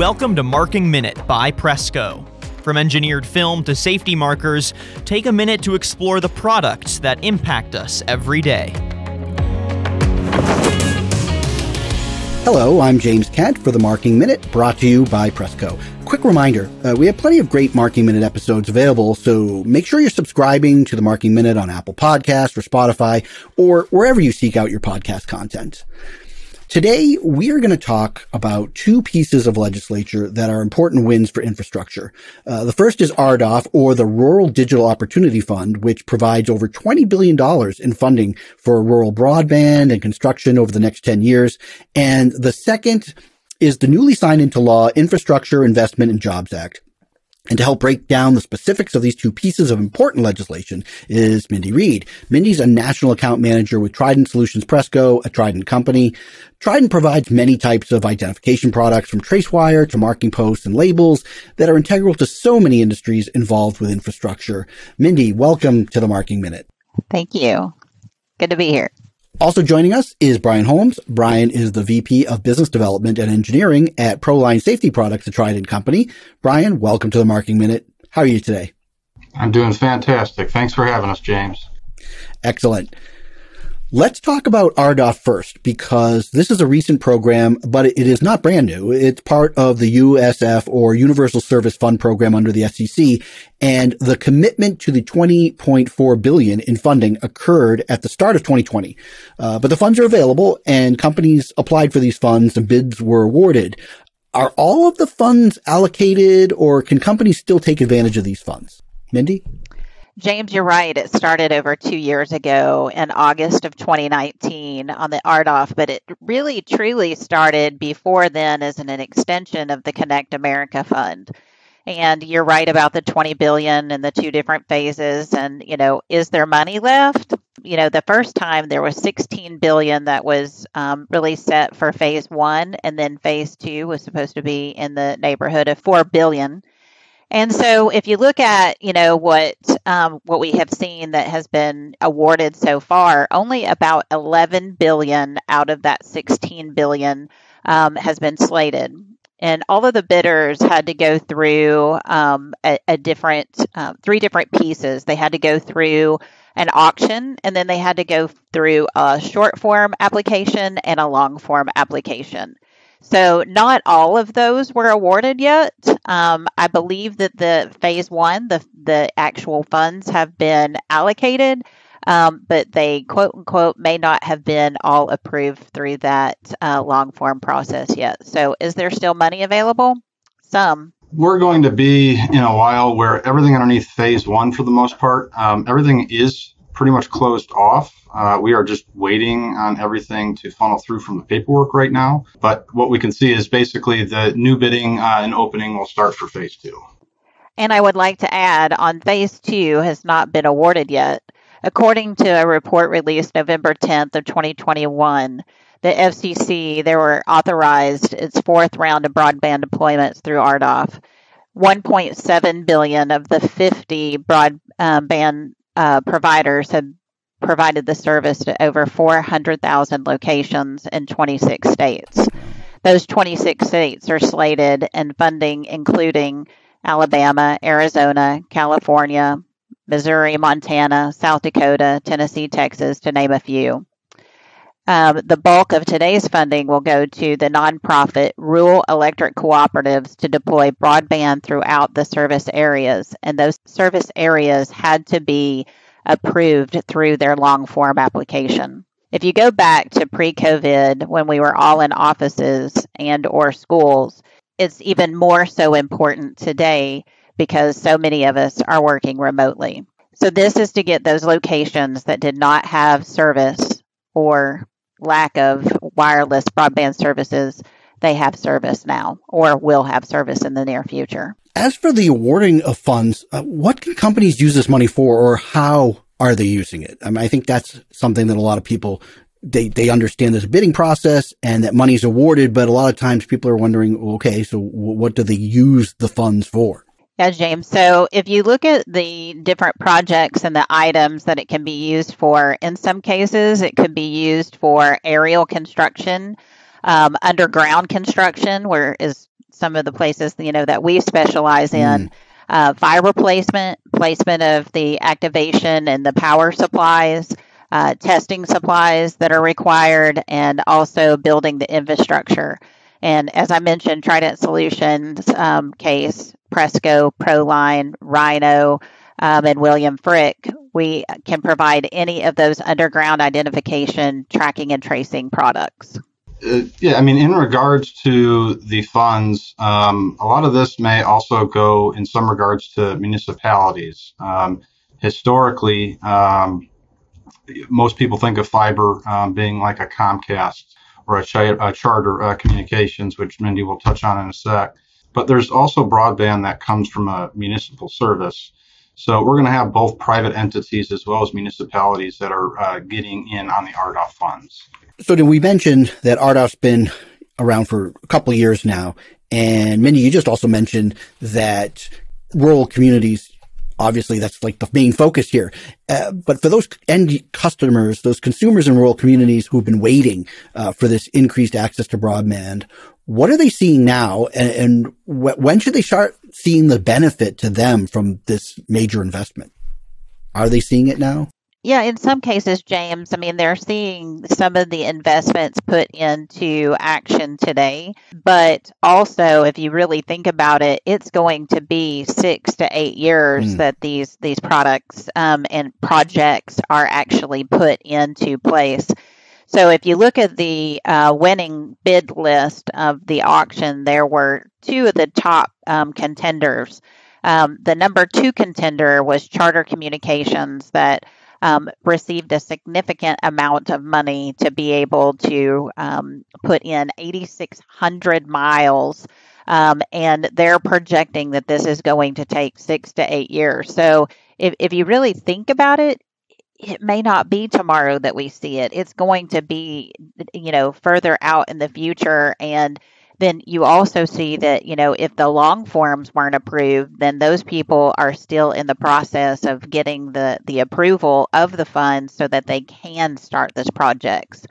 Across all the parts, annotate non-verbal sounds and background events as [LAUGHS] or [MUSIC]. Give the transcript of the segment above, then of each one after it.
Welcome to Marking Minute by Presco. From engineered film to safety markers, take a minute to explore the products that impact us every day. Hello, I'm James Kent for the Marking Minute, brought to you by Presco. Quick reminder uh, we have plenty of great Marking Minute episodes available, so make sure you're subscribing to the Marking Minute on Apple Podcasts or Spotify or wherever you seek out your podcast content. Today, we are going to talk about two pieces of legislature that are important wins for infrastructure. Uh, the first is RDOF, or the Rural Digital Opportunity Fund, which provides over $20 billion in funding for rural broadband and construction over the next 10 years. And the second is the newly signed into law Infrastructure Investment and Jobs Act. And to help break down the specifics of these two pieces of important legislation is Mindy Reed. Mindy's a national account manager with Trident Solutions Presco, a Trident company. Trident provides many types of identification products from TraceWire to marking posts and labels that are integral to so many industries involved with infrastructure. Mindy, welcome to the Marking Minute. Thank you. Good to be here. Also joining us is Bryan Holmes. Bryan is the VP of Business Development and Engineering at Proline Safety Products, a Trident company. Bryan, welcome to the Marking Minute. How are you today? I'm doing fantastic. Thanks for having us, James. Excellent. Let's talk about RDOF first because this is a recent program, but it is not brand new. It's part of the USF or Universal Service Fund program under the FCC. And the commitment to the 20.4 billion in funding occurred at the start of 2020. Uh, but the funds are available and companies applied for these funds and bids were awarded. Are all of the funds allocated or can companies still take advantage of these funds? Mindy? James, you're right. It started over two years ago in August of 2019 on the RDOF, but it really truly started before then as an, extension of the Connect America Fund. And you're right about the 20 billion and the two different phases. And, you know, is there money left? You know, the first time there was 16 billion that was um, really set for phase one, and then phase two was supposed to be in the neighborhood of 4 billion. And so, if you look at you know what um, what we have seen that has been awarded so far, only about 11 billion out of that 16 billion um, has been slated. And all of the bidders had to go through um, a, a, different, uh, three different pieces. They had to go through an auction, and then they had to go through a short form application and a long form application. So not all of those were awarded yet. Um, I believe that the phase one, the the actual funds have been allocated, um, but they quote unquote may not have been all approved through that uh, long form process yet. So is there still money available? Some. We're going to be in a while where everything underneath phase one, for the most part, um, everything is pretty much closed off. Uh, we are just waiting on everything to funnel through from the paperwork right now. But what we can see is basically the new bidding uh, and opening will start for phase two. And I would like to add on phase two has not been awarded yet. According to a report released November 10th of 2021, the FCC, they were authorized its fourth round of broadband deployments through RDOF. 1.7 billion of the 50 broadband uh, providers have provided the service to over 400,000 locations in 26 states. Those 26 states are slated in funding, including Alabama, Arizona, California, Missouri, Montana, South Dakota, Tennessee, Texas, to name a few. Um, the bulk of today's funding will go to the nonprofit rural electric cooperatives to deploy broadband throughout the service areas. And those service areas had to be approved through their long form application. If you go back to pre-COVID when we were all in offices and or schools, it's even more so important today because so many of us are working remotely. So this is to get those locations that did not have service or lack of wireless broadband services, they have service now or will have service in the near future. As for the awarding of funds, uh, what can companies use this money for or how are they using it? I mean, I think that's something that a lot of people they they understand there's a bidding process and that money is awarded, but a lot of times people are wondering, okay, so what do they use the funds for? Yeah, James. So if you look at the different projects and the items that it can be used for, in some cases it could be used for aerial construction, um, underground construction, where is some of the places you know that we specialize in. Mm. Uh, fiber placement, placement of the activation and the power supplies, uh, testing supplies that are required, and also building the infrastructure. And as I mentioned, Trident Solutions um, case, Presco, Proline, Rhino, um, and William Frick, we can provide any of those underground identification, tracking, and tracing products. Uh, yeah, I mean, in regards to the funds, um, a lot of this may also go in some regards to municipalities. Um, historically, um, most people think of fiber um, being like a Comcast or a, a charter uh, communications, which Mindy will touch on in a sec. But there's also broadband that comes from a municipal service. So we're going to have both private entities as well as municipalities that are uh, getting in on the RDOF funds. So did we mention that RDOF's been around for a couple of years now? And Mindy, you just also mentioned that rural communities obviously that's like the main focus here. Uh, but for those end customers, those consumers in rural communities who've been waiting uh, for this increased access to broadband, what are they seeing now, and, and wh- when should they start seeing the benefit to them from this major investment? Are they seeing it now? Yeah, in some cases, James, I mean, they're seeing some of the investments put into action today. But also, if you really think about it, it's going to be six to eight years mm. that these, these products um, and projects are actually put into place. So if you look at the uh, winning bid list of the auction, there were two of the top um, contenders. Um, the number two contender was Charter Communications that um, received a significant amount of money to be able to um, put in 8,600 miles. Um, and they're projecting that this is going to take six to eight years. So, if, if you really think about it, it may not be tomorrow that we see it. It's going to be, you know, further out in the future. And then you also see that, you know, if the long forms weren't approved, then those people are still in the process of getting the, the approval of the funds so that they can start those projects.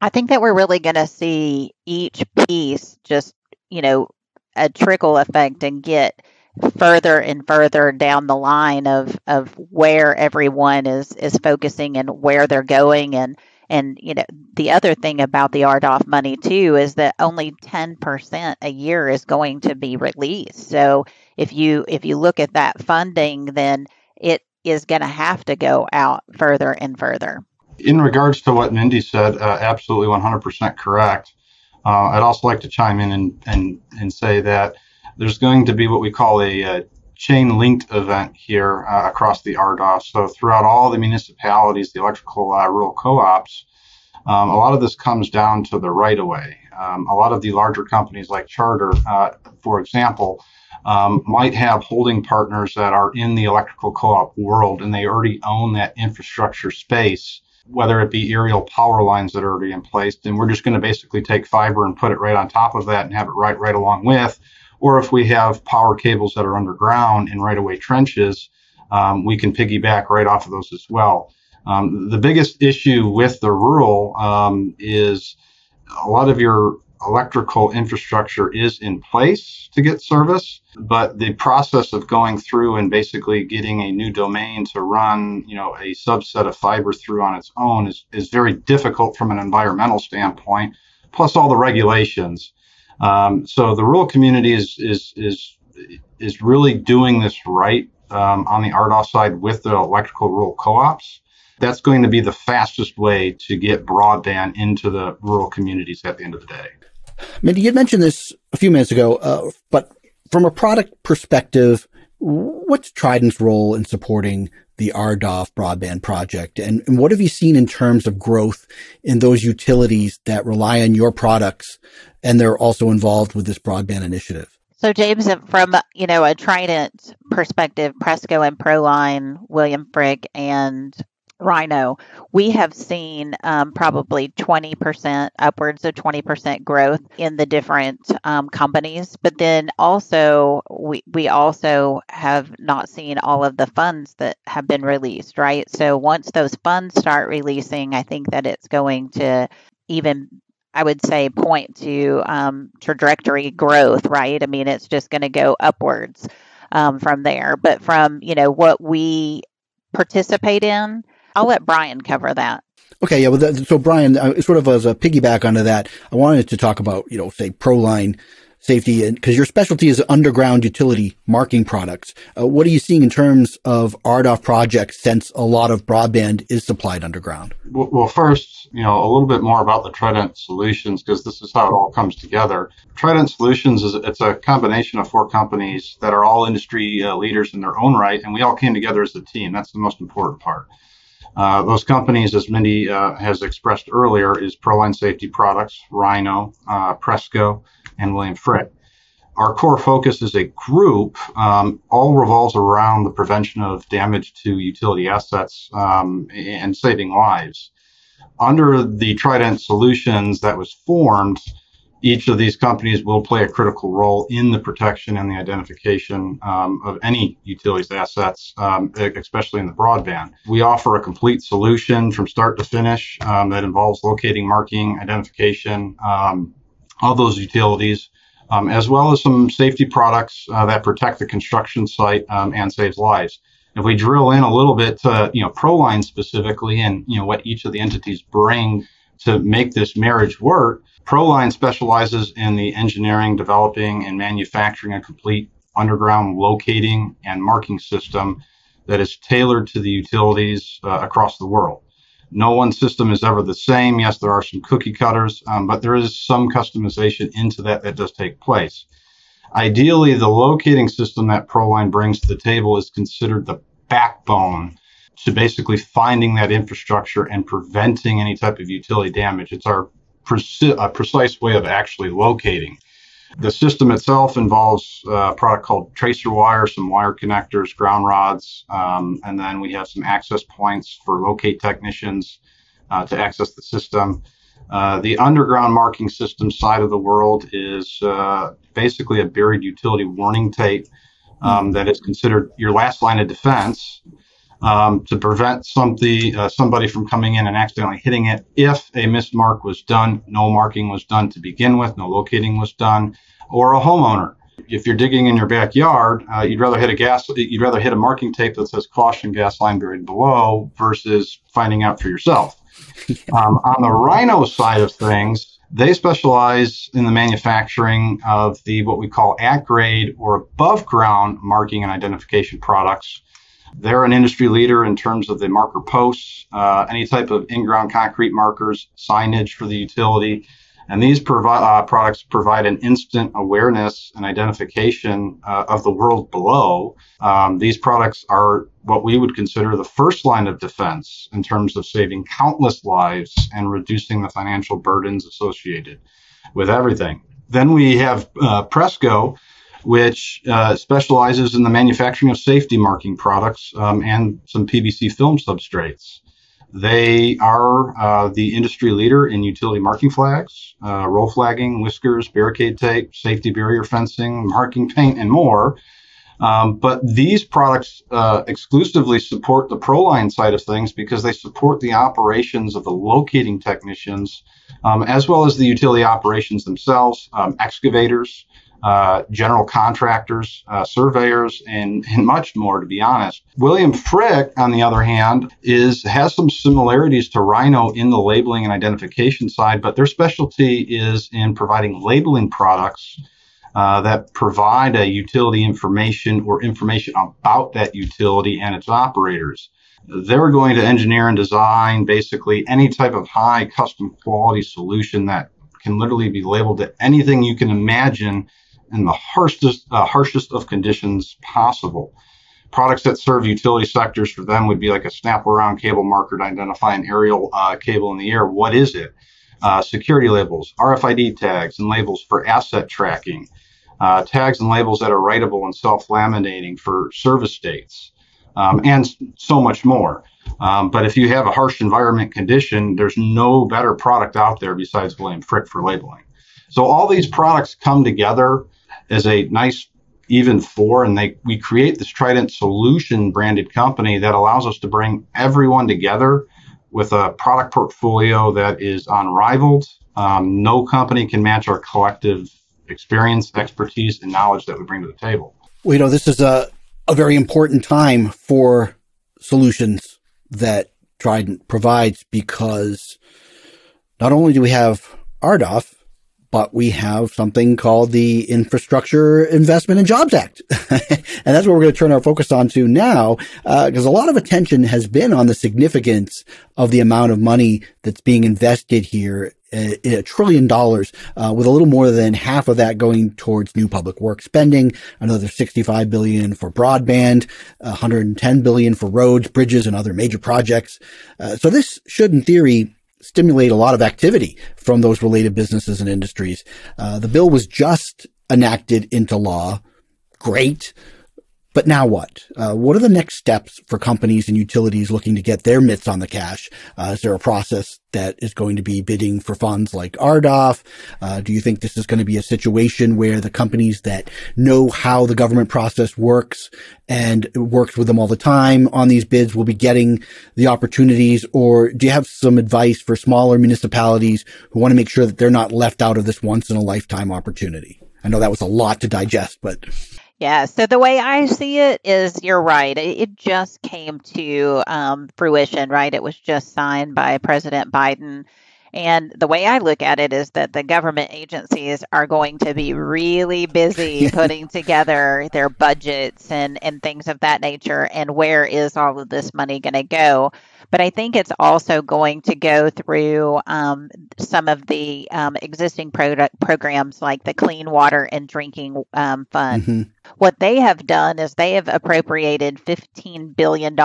I think that we're really going to see each piece just, you know, a trickle effect and get further and further down the line of, of where everyone is, is focusing and where they're going and and you know, the other thing about the RDOF money too is that only 10% a year is going to be released. So if you if you look at that funding, then it is going to have to go out further and further. In regards to what Mindy said, uh, absolutely 100% correct. Uh, I'd also like to chime in and, and, and say that there's going to be what we call a, a chain linked event here uh, across the RDOF. So throughout all the municipalities, the electrical uh, rural co-ops, um, a lot of this comes down to the right of way. Um, a lot of the larger companies like Charter, uh, for example, um, might have holding partners that are in the electrical co-op world and they already own that infrastructure space whether it be aerial power lines that are already in place, then we're just going to basically take fiber and put it right on top of that and have it right right along with or if we have power cables that are underground in right of way trenches, um, we can piggyback right off of those as well. Um, the biggest issue with the rural um, is a lot of your electrical infrastructure is in place to get service, but the process of going through and basically getting a new domain to run, you know, a subset of fiber through on its own is, is very difficult from an environmental standpoint, plus all the regulations. Um, so the rural community is is is is really doing this right um, on the RDOF side with the electrical rural co-ops. That's going to be the fastest way to get broadband into the rural communities at the end of the day. Mindy, you mentioned this a few minutes ago, uh, but from a product perspective, what's Trident's role in supporting the RDOF broadband project? And, and, what have you seen in terms of growth in those utilities that rely on your products and they're also involved with this broadband initiative? So, James, from you know a Trident perspective, Presco and Proline, William Frick, and Rhino, we have seen um, probably 20%, upwards of 20% growth in the different um, companies. But then also, we, we also have not seen all of the funds that have been released, right? So once those funds start releasing, I think that it's going to even I would say, point to um, trajectory growth, right? I mean, it's just going to go upwards um, from there. But from you know what we participate in, I'll let Bryan cover that. Okay, yeah. Well, that, so Bryan, uh, sort of as a piggyback onto that, I wanted to talk about you know say Proline safety and because your specialty is underground utility marking products. Uh, what are you seeing in terms of RDOF projects since a lot of broadband is supplied underground? Well, first, you know, a little bit more about the Trident Solutions because this is how it all comes together. Trident Solutions is it's a combination of four companies that are all industry uh, leaders in their own right, and we all came together as a team. That's the most important part. Uh, those companies, as Mindy uh, has expressed earlier, is Proline Safety Products, Rhino, uh, Presco, and William Frick. Our core focus as a group um, all revolves around the prevention of damage to utility assets um, and saving lives. Under the Trident Solutions that was formed, each of these companies will play a critical role in the protection and the identification um, of any utilities assets, um, especially in the broadband. We offer a complete solution from start to finish um, that involves locating, marking, identification, um, all those utilities, um, as well as some safety products uh, that protect the construction site um, and saves lives. If we drill in a little bit to you know Proline specifically and you know what each of the entities bring to make this marriage work, Proline specializes in the engineering, developing, and manufacturing a complete underground locating and marking system that is tailored to the utilities uh, across the world. No one system is ever the same. Yes, there are some cookie cutters, um, but there is some customization into that that does take place. Ideally, the locating system that Proline brings to the table is considered the backbone to basically finding that infrastructure and preventing any type of utility damage. It's our a precise way of actually locating. The system itself involves a product called tracer wire, some wire connectors, ground rods, um, and then we have some access points for locate technicians uh, to access the system. Uh, the underground marking system side of the world is uh, basically a buried utility warning tape um, that is considered your last line of defense um, to prevent somebody, uh, somebody from coming in and accidentally hitting it. If a missed mark was done, no marking was done to begin with, no locating was done, or a homeowner. If you're digging in your backyard, uh, you'd rather hit a gas, you'd rather hit a marking tape that says caution gas line buried below versus finding out for yourself. [LAUGHS] um, on the Rhino side of things, they specialize in the manufacturing of the what we call at grade or above ground marking and identification products. They're an industry leader in terms of the marker posts, uh, any type of in ground concrete markers, signage for the utility, and these provi- uh, products provide an instant awareness and identification uh, of the world below. Um, these products are what we would consider the first line of defense in terms of saving countless lives and reducing the financial burdens associated with everything. Then we have uh, Presco, which uh, specializes in the manufacturing of safety marking products um, and some PVC film substrates. They are uh, the industry leader in utility marking flags, uh, roll flagging, whiskers, barricade tape, safety barrier fencing, marking paint, and more. Um, but these products uh, exclusively support the Proline side of things because they support the operations of the locating technicians um, as well as the utility operations themselves, um, excavators, uh, general contractors, uh, surveyors, and, and much more, to be honest. William Frick, on the other hand, is has some similarities to Rhino in the labeling and identification side, but their specialty is in providing labeling products uh, that provide a utility information or information about that utility and its operators. They're going to engineer and design basically any type of high custom quality solution that can literally be labeled to anything you can imagine in the harshest, uh, harshest of conditions possible. Products that serve utility sectors for them would be like a snap around cable marker to identify an aerial uh, cable in the air. What is it? Uh, security labels, RFID tags, and labels for asset tracking, uh, tags and labels that are writable and self laminating for service dates, um, and so much more. Um, but if you have a harsh environment condition, there's no better product out there besides William Frick for labeling. So all these products come together as a nice even four and they we create this trident solution branded company that allows us to bring everyone together with a product portfolio that is unrivaled Um, no company can match our collective experience, expertise, and knowledge that we bring to the table. Well, you know, this is a, a very important time for solutions that Trident provides because not only do we have RDOF, but we have something called the Infrastructure Investment and Jobs Act. [LAUGHS] and that's what we're going to turn our focus on to now, because uh, a lot of attention has been on the significance of the amount of money that's being invested here a, trillion dollars, uh, with a little more than half of that going towards new public work spending, another 65 billion for broadband, 110 billion for roads, bridges, and other major projects. Uh, so this should, in theory, stimulate a lot of activity from those related businesses and industries. Uh, the bill was just enacted into law. Great. But now what? Uh, what are the next steps for companies and utilities looking to get their mitts on the cash? Uh, is there a process that is going to be bidding for funds like RDOF? Uh, do you think this is going to be a situation where the companies that know how the government process works and works with them all the time on these bids will be getting the opportunities? Or do you have some advice for smaller municipalities who want to make sure that they're not left out of this once in a lifetime opportunity? I know that was a lot to digest, but. Yeah, so the way I see it is you're right. It, just came to um, fruition, right? It was just signed by President Biden. And the way I look at it is that the government agencies are going to be really busy [LAUGHS] putting together their budgets and, and things of that nature. And where is all of this money going to go? But I think it's also going to go through um, some of the um, existing pro- programs like the Clean Water and Drinking um, Fund. Mm-hmm. What they have done is they have appropriated $15 billion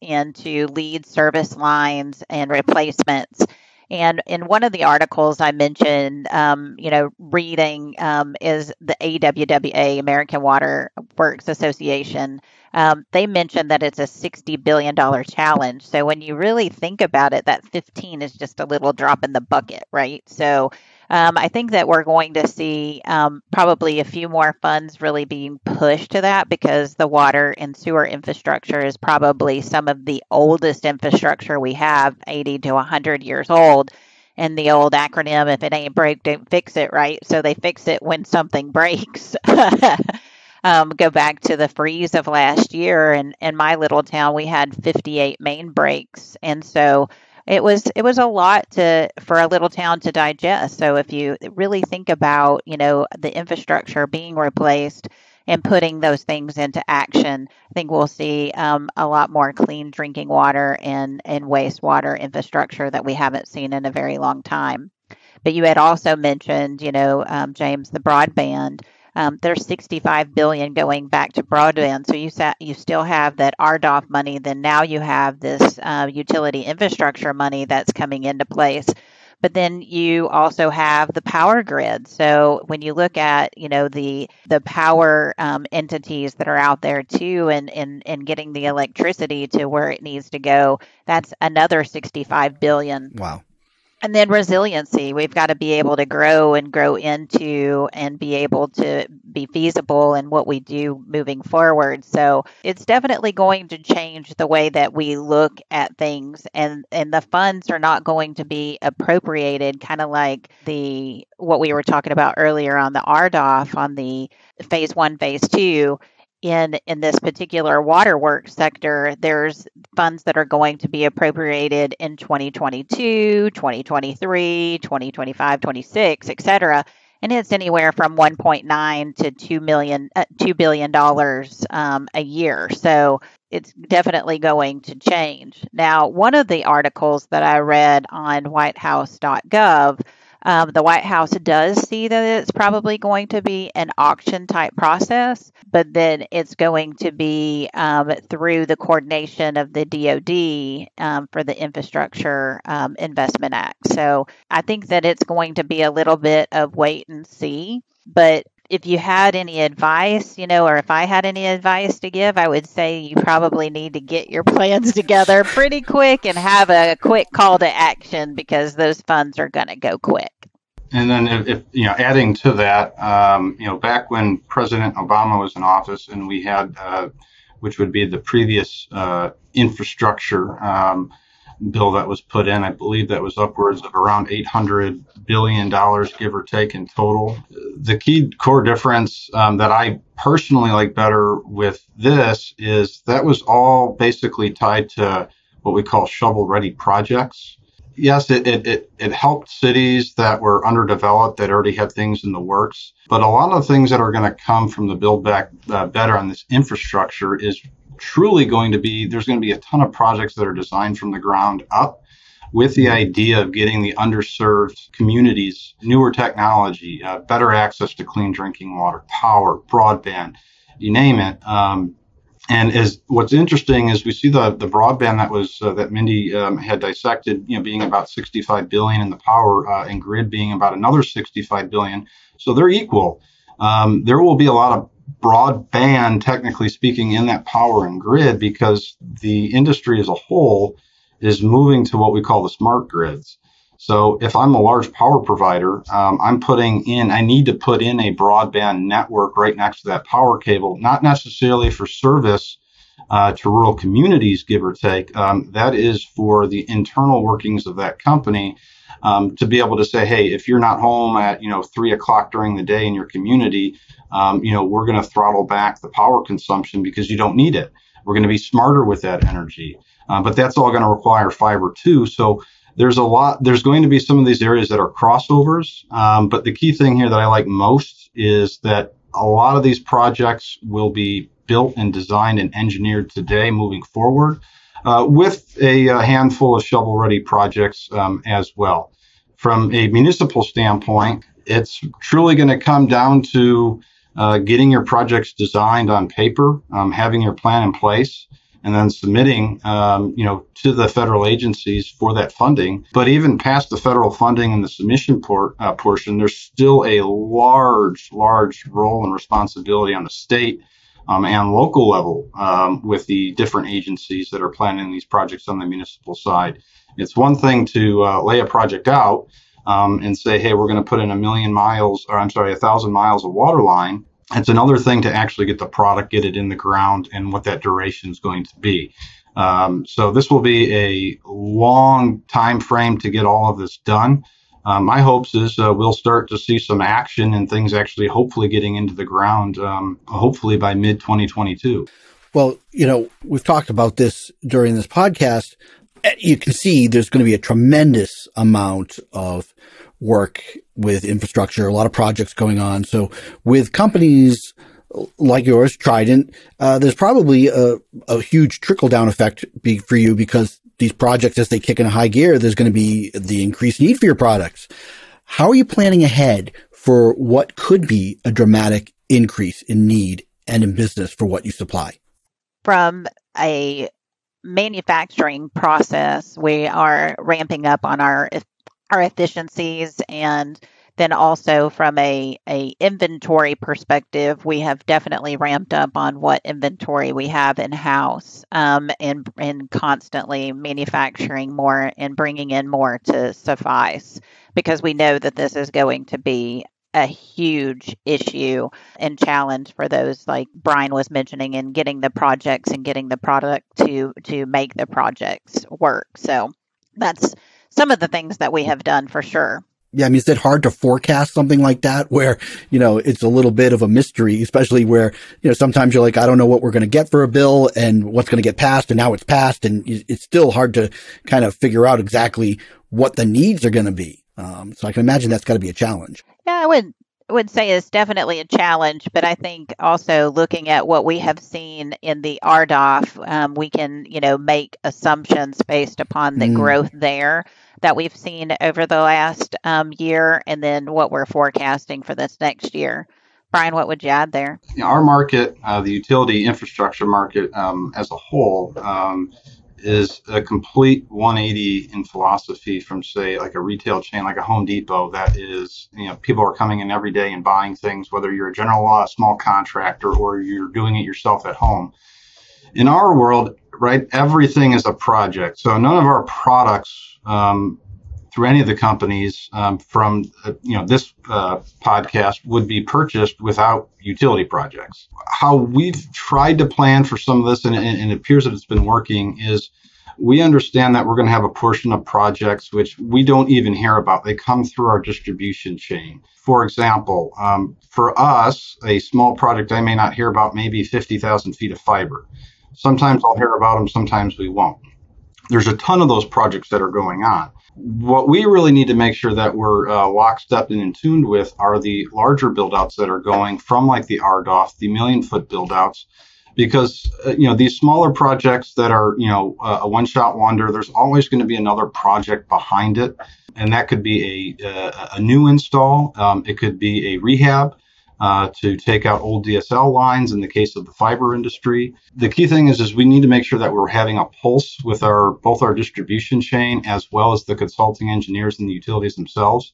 into lead service lines and replacements. And in one of the articles I mentioned, um, you know, reading um, is the AWWA, American Water Works Association. Um, they mentioned that it's a $60 billion challenge. So when you really think about it, that 15 is just a little drop in the bucket, right? So um, I think that we're going to see um, probably a few more funds really being pushed to that because the water and sewer infrastructure is probably some of the oldest infrastructure we have, 80 to 100 years old. And the old acronym, if it ain't broke, don't fix it, right? So they fix it when something [LAUGHS] breaks. um, go back to the freeze of last year, and in my little town, we had 58 main breaks, and so it was it was a lot to for a little town to digest. So if you really think about you know the infrastructure being replaced and putting those things into action, I think we'll see um, a lot more clean drinking water and and wastewater infrastructure that we haven't seen in a very long time. But you had also mentioned, you know, um, James, the broadband um, there's 65 billion going back to broadband. So you sa- you still have that RDOF money. Then now you have this uh, utility infrastructure money that's coming into place. But then you also have the power grid. So when you look at you know the the power um, entities that are out there too, and, and and getting the electricity to where it needs to go, that's another 65 billion. Wow and then resiliency we've got to be able to grow and grow into and be able to be feasible in what we do moving forward. So it's definitely going to change the way that we look at things and and the funds are not going to be appropriated kind of like the what we were talking about earlier on the RDOF on the phase 1 phase 2 in in this particular waterworks sector there's funds that are going to be appropriated in 2022 2023 2025 26 etc and it's anywhere from 1.9 to 2 million uh, 2 billion dollars um, a year. So it's definitely going to change. Now one of the articles that i read on whitehouse.gov um, the White House does see that it's probably going to be an auction type process, but then it's going to be um, through the coordination of the DoD um, for the Infrastructure um, Investment Act. So I think that it's going to be a little bit of wait and see. But if you had any advice, you know, or if I had any advice to give, I would say you probably need to get your [LAUGHS] plans together pretty quick and have a quick call to action because those funds are going to go quick. And then, if, if, you know, adding to that, um, you know, back when President Obama was in office, and we had, uh, which would be the previous uh, infrastructure, um, bill that was put in. I believe that was upwards of around 800 billion dollars, give or take, in total. The key core difference um, that I personally like better with this is that was all basically tied to what we call shovel ready projects. Yes, it, it, it, it, helped cities that were underdeveloped that already had things in the works. But a lot of the things that are going to come from the Build Back uh, Better on this infrastructure is truly going to be there's going to be a ton of projects that are designed from the ground up with the idea of getting the underserved communities newer technology, uh, better access to clean drinking water, power, broadband, you name it. Um, and as what's interesting is we see the the broadband that was uh, that Mindy um, had dissected, you know, being about 65 billion, and the power uh, and grid being about another 65 billion. So they're equal. Um, there will be a lot of broadband, technically speaking, in that power and grid because the industry as a whole is moving to what we call the smart grids. So if I'm a large power provider, um, I'm putting in, I need to put in a broadband network right next to that power cable, not necessarily for service uh, to rural communities, give or take. Um, that is for the internal workings of that company um, to be able to say, hey, if you're not home at you know three o'clock during the day in your community, um, you know we're going to throttle back the power consumption because you don't need it. We're going to be smarter with that energy, uh, but that's all going to require fiber too. So there's a lot. There's going to be some of these areas that are crossovers, um, but the key thing here that I like most is that a lot of these projects will be built and designed and engineered today moving forward uh, with a, a, handful of shovel ready projects um, as well. From a municipal standpoint, it's truly going to come down to uh, getting your projects designed on paper, um, having your plan in place, and then submitting, um, you know, to the federal agencies for that funding. But even past the federal funding and the submission por- uh, portion, there's still a large, large role and responsibility on the state um, and local level um, with the different agencies that are planning these projects on the municipal side. It's one thing to uh, lay a project out um, and say, hey, we're going to put in a million miles, or I'm sorry, a thousand miles of water line. It's another thing to actually get the product, get it in the ground, and what that duration is going to be. Um, so this will be a long time frame to get all of this done um, my hopes is uh, we'll start to see some action and things actually hopefully getting into the ground, um, hopefully by mid 2022. Well, you know, we've talked about this during this podcast. Eh, you can see there's going to be a tremendous amount of work with infrastructure, a lot of projects going on. So with companies like yours, Trident, uh, there's probably a, a huge trickle down effect be, for you because these projects, as they kick in high gear, there's going to be the increased need for your products. How are you planning ahead for what could be a dramatic increase in need and in business for what you supply? From a manufacturing process, we are ramping up on our our efficiencies and then also from a, a inventory perspective, we have definitely ramped up on what inventory we have in house um, and and constantly manufacturing more and bringing in more to suffice because we know that this is going to be a huge issue and challenge for those like Bryan was mentioning in getting the projects and getting the product to to make the projects work. So that's some of the things that we have done for sure yeah, I mean, is it hard to forecast something like that where, you know, it's a little bit of a mystery, especially where, you know, sometimes you're like, I don't know what we're going to get for a bill and what's going to get passed and now it's passed. And it's still hard to kind of figure out exactly what the needs are going to be. Um, so I can imagine that's got to be a challenge. Yeah, I would would say is definitely a challenge, but I think also looking at what we have seen in the RDOF, um, we can you know make assumptions based upon the mm. growth there that we've seen over the last um, year and then what we're forecasting for this next year. Bryan, what would you add there? our market, uh, the utility infrastructure market um, as a whole, um, is a complete 180 in philosophy from, say, like a retail chain like a Home Depot that is, you know, people are coming in every day and buying things, whether you're a general uh, small contractor or you're doing it yourself at home. In our world, right, everything is a project. So none of our products um, through any of the companies um, from uh, you know this uh, podcast would be purchased without utility projects. How we've tried to plan for some of this, and, and, it appears that it's been working, is we understand that we're going to have a portion of projects which we don't even hear about. They come through our distribution chain. For example, um, for us, a small project I may not hear about, maybe 50,000 feet of fiber. Sometimes I'll hear about them, sometimes we won't. There's a ton of those projects that are going on. What we really need to make sure that we're uh, lockstep and in tuned with are the larger buildouts that are going from like the RDOF, the million foot buildouts, because uh, you know these smaller projects that are you know a one shot wonder there's always going to be another project behind it. And that could be a, a, a new install um, it could be a rehab uh, to take out old DSL lines in the case of the fiber industry. The key thing is, is we need to make sure that we're having a pulse with our both our distribution chain as well as the consulting engineers and the utilities themselves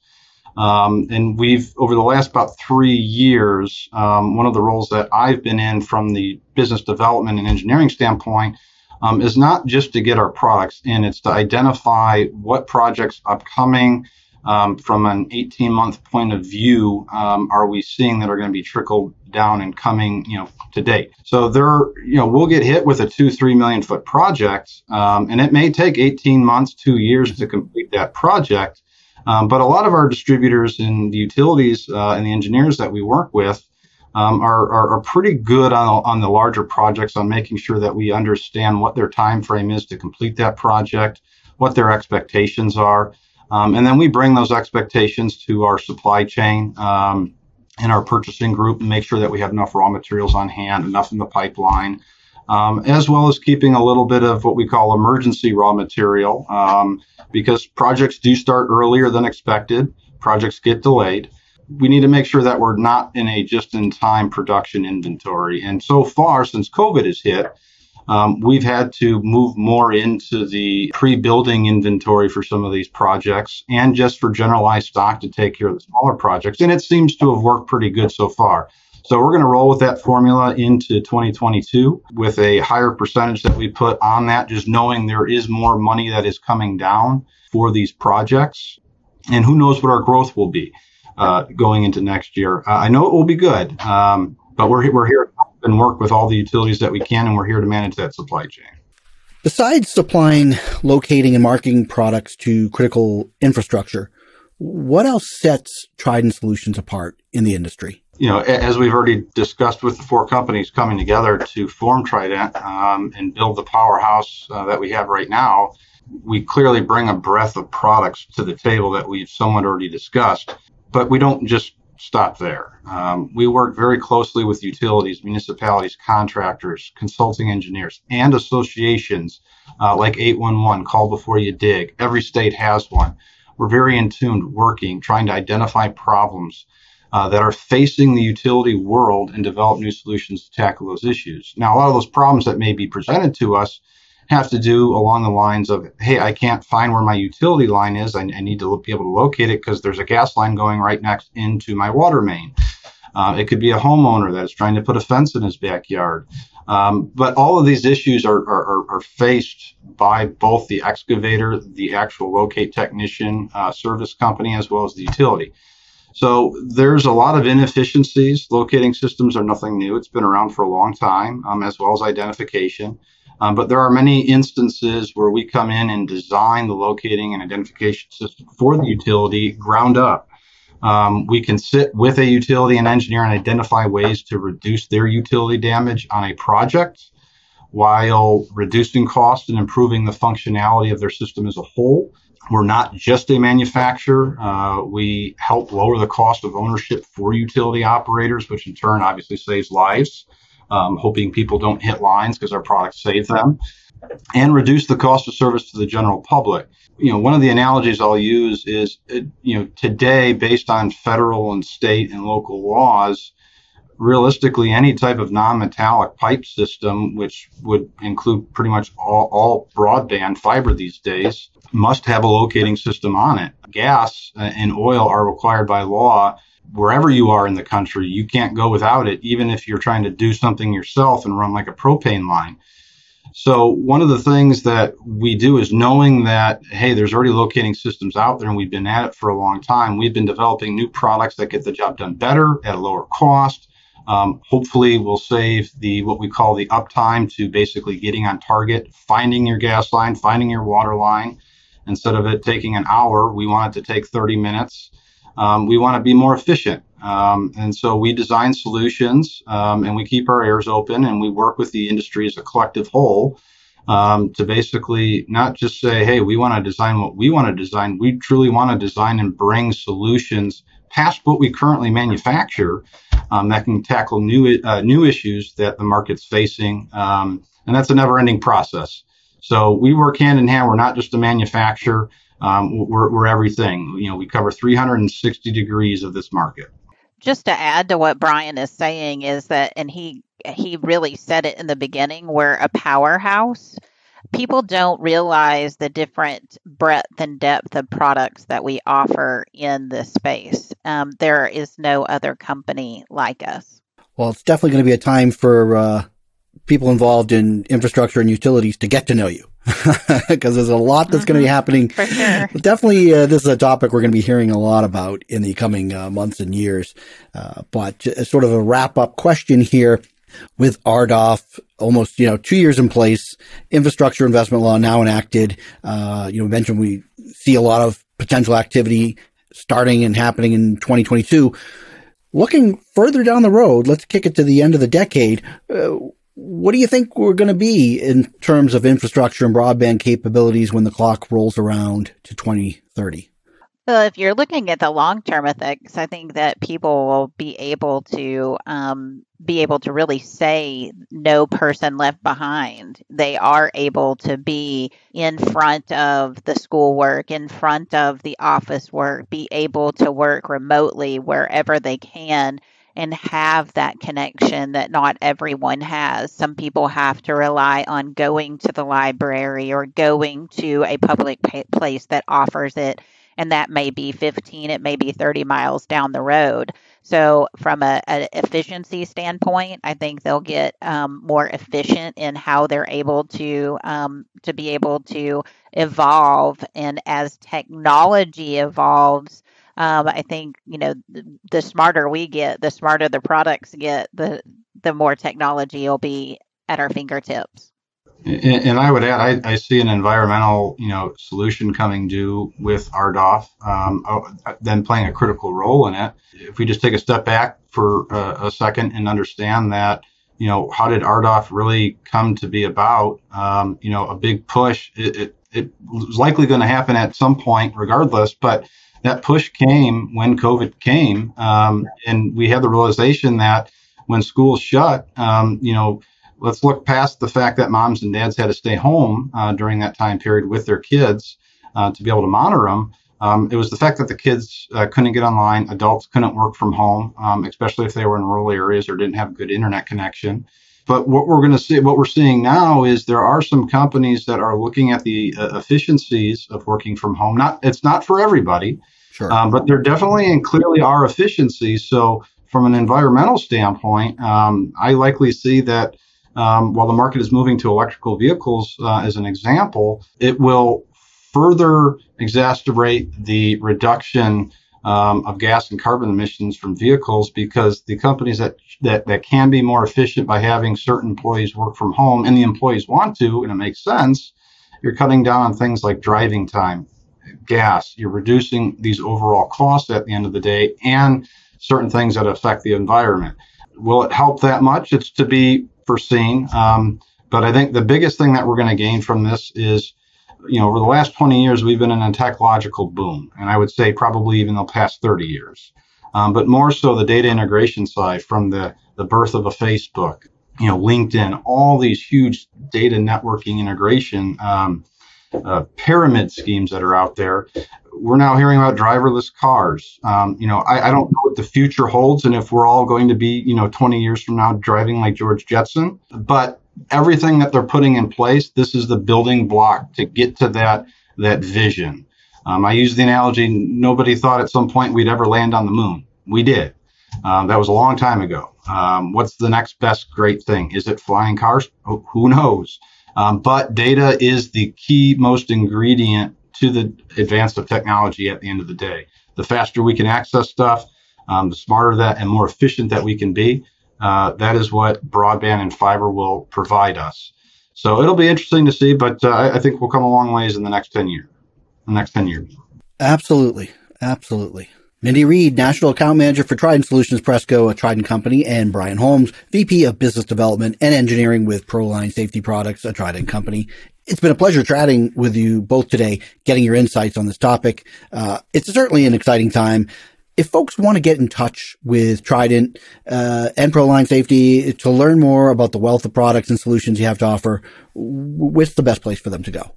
um, and we've, over the last about three years, um, one of the roles that I've been in from the business development and engineering standpoint um, is not just to get our products in, it's to identify what projects upcoming um, from an 18 month point of view um, are we seeing that are going to be trickled down and coming, you know, to date. So there, you know, we'll get hit with a two, three million foot project, um, and it may take 18 months, two years to complete that project. Um, but a lot of our distributors and the utilities uh, and the engineers that we work with um, are, are, are, pretty good on, on the larger projects on making sure that we understand what their time frame is to complete that project, what their expectations are. Um, and then we bring those expectations to our supply chain um, and our purchasing group and make sure that we have enough raw materials on hand, enough in the pipeline, um, as well as keeping a little bit of what we call emergency raw material um, because projects do start earlier than expected, projects get delayed. We need to make sure that we're not in a just in time production inventory. And so far, since COVID has hit, um, we've had to move more into the pre building inventory for some of these projects and just for generalized stock to take care of the smaller projects. And it seems to have worked pretty good so far. So we're going to roll with that formula into 2022 with a higher percentage that we put on that, just knowing there is more money that is coming down for these projects. And who knows what our growth will be uh, going into next year. Uh, I know it will be good, um, but we're, we're here and work with all the utilities that we can, and we're here to manage that supply chain. Besides supplying, locating, and marketing products to critical infrastructure, what else sets Trident Solutions apart in the industry? you know, as we've already discussed with the four companies coming together to form Trident um, and build the powerhouse uh, that we have right now, we clearly bring a breadth of products to the table that we've somewhat already discussed. But we don't just stop there. Um, we work very closely with utilities, municipalities, contractors, consulting engineers, and associations uh, like 811, Call Before You Dig. Every state has one. We're very in tune, working, trying to identify problems uh, that are facing the utility world and develop new solutions to tackle those issues. Now, a lot of those problems that may be presented to us have to do along the lines of, hey, I can't find where my utility line is. I, I need to be able to locate it because there's a gas line going right next into my water main. Uh, it could be a homeowner that is trying to put a fence in his backyard. Um, but all of these issues are, are, are, faced by both the excavator, the actual locate technician uh, service company, as well as the utility. So there's a lot of inefficiencies. Locating systems are nothing new. It's been around for a long time, um, as well as identification. Um, but there are many instances where we come in and design the locating and identification system for the utility ground up. Um, we can sit with a utility and engineer and identify ways to reduce their utility damage on a project while reducing cost and improving the functionality of their system as a whole. We're not just a manufacturer. Uh, we help lower the cost of ownership for utility operators, which in turn obviously saves lives, um, hoping people don't hit lines because our products save them, and reduce the cost of service to the general public. You know, one of the analogies I'll use is, uh, you know, today, based on federal and state and local laws, realistically any type of non-metallic pipe system, which would include pretty much all, all, broadband fiber these days, must have a locating system on it. Gas and oil are required by law wherever you are in the country. You can't go without it, even if you're trying to do something yourself and run like a propane line. So one of the things that we do is knowing that, hey, there's already locating systems out there and we've been at it for a long time. We've been developing new products that get the job done better at a lower cost Um, hopefully, we'll save the what we call the uptime to basically getting on target, finding your gas line, finding your water line. Instead of it taking an hour, we want it to take 30 minutes. Um, we want to be more efficient. Um, and so we design solutions um, and we keep our ears open and we work with the industry as a collective whole um, to basically not just say, hey, we want to design what we want to design. We truly want to design and bring solutions past what we currently manufacture um, that can tackle new uh, new issues that the market's facing. Um, and that's a never ending process. So we work hand in hand. We're not just a manufacturer. Um, we're, we're everything. You know, we cover 360 degrees of this market. Just to add to what Bryan is saying is that, and he he really said it in the beginning, we're a powerhouse. People don't realize the different breadth and depth of products that we offer in this space. Um, there is no other company like us. Well, it's definitely going to be a time for uh, people involved in infrastructure and utilities to get to know you [LAUGHS] because there's a lot that's mm-hmm. going to be happening. For sure. Definitely, uh, this is a topic we're going to be hearing a lot about in the coming uh, months and years. Uh, but sort of a wrap up question here with RDOF almost, you know, two years in place, infrastructure investment law now enacted. Uh, you know, mentioned we see a lot of potential activity starting and happening in 2022. Looking further down the road, let's kick it to the end of the decade. What do you think we're going to be in terms of infrastructure and broadband capabilities when the clock rolls around to 2030? Well, if you're looking at the long-term effects, I think that people will be able to um, be able to really say no person left behind. They are able to be in front of the schoolwork, in front of the office work, be able to work remotely wherever they can and have that connection that not everyone has. Some people have to rely on going to the library or going to a public place that offers it and that may be 15 it may be 30 miles down the road so from a, efficiency standpoint i think they'll get um, more efficient in how they're able to um, to be able to evolve and as technology evolves um, I think you know the, smarter we get, the smarter the products get, the the more technology will be at our fingertips. And, and I would add, I, I, see an environmental, you know, solution coming due with RDOF, um, oh, then playing a critical role in it. If we just take a step back for a, a second and understand that, you know, how did RDOF really come to be about? Um, you know, a big push. It, it, it was likely going to happen at some point, regardless, but that push came when COVID came, um, and we had the realization that when schools shut, um, you know, let's look past the fact that moms and dads had to stay home uh, during that time period with their kids uh, to be able to monitor them. Um, it was the fact that the kids uh, couldn't get online, adults couldn't work from home, um, especially if they were in rural areas or didn't have a good internet connection. But what we're going to see, what we're seeing now is there are some companies that are looking at the uh, efficiencies of working from home. Not, it's not for everybody, sure. um, but there definitely and clearly are efficiencies. So from an environmental standpoint, um, I likely see that um, while the market is moving to electrical vehicles, uh, as an example, it will further exacerbate the reduction um, of gas and carbon emissions from vehicles because the companies that, that that can be more efficient by having certain employees work from home and the employees want to and it makes sense you're cutting down on things like driving time gas you're reducing these overall costs at the end of the day and certain things that affect the environment will it help that much it's to be foreseen. Um, but I think the biggest thing that we're going to gain from this is, you know, over the last 20 years, we've been in a technological boom. And I would say probably even the past 30 years. Um, but more so the data integration side from the, the birth of a Facebook, you know, LinkedIn, all these huge data networking integration um, uh, pyramid schemes that are out there. We're now hearing about driverless cars. Um, you know, I, I, don't know what the future holds and if we're all going to be, you know, 20 years from now driving like George Jetson. But everything that they're putting in place, this is the building block to get to that that vision. Um, I use the analogy: nobody thought at some point we'd ever land on the moon. We did. Um, that was a long time ago. Um, what's the next best great thing? Is it flying cars? who knows? Um, but data is the key most ingredient to the advance of technology at the end of the day. The faster we can access stuff, um, the smarter that and more efficient that we can be, Uh, that is what broadband and fiber will provide us. So it'll be interesting to see, but uh, I think we'll come a long ways in the next 10 years. The next 10 years. Absolutely. Absolutely. Mindy Reed, National Account Manager for Trident Solutions Presco, a Trident company, and Bryan Holmes, VP of Business Development and Engineering with Proline Safety Products, a Trident company. It's been a pleasure chatting with you both today, getting your insights on this topic. Uh, it's certainly an exciting time. If folks want to get in touch with Trident uh, and Proline Safety to learn more about the wealth of products and solutions you have to offer, what's the best place for them to go?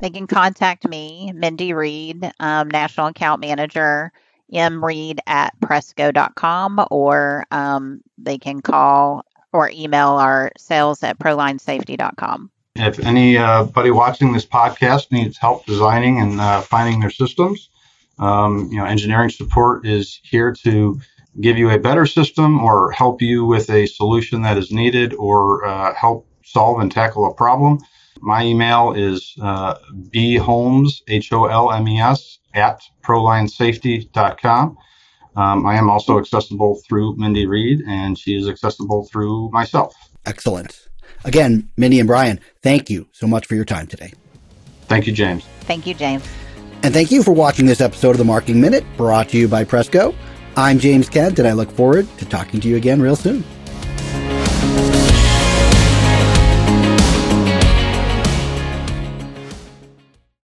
They can contact me, Mindy Reed, um, National Account Manager, mreed at presco.com, or um, they can call or email our sales at prolinesafety.com. If anybody watching this podcast needs help designing and uh, finding their systems, um, you know, engineering support is here to give you a better system or help you with a solution that is needed or uh, help solve and tackle a problem. My email is uh, bholmes, H O L M E S, at prolinesafety.com. Um, I am also accessible through Mindy Reed, and she is accessible through myself. Excellent. Again, Mindy and Bryan, thank you so much for your time today. Thank you, James. Thank you, James. And thank you for watching this episode of the Marking Minute brought to you by Presco. I'm James Kent, and I look forward to talking to you again real soon.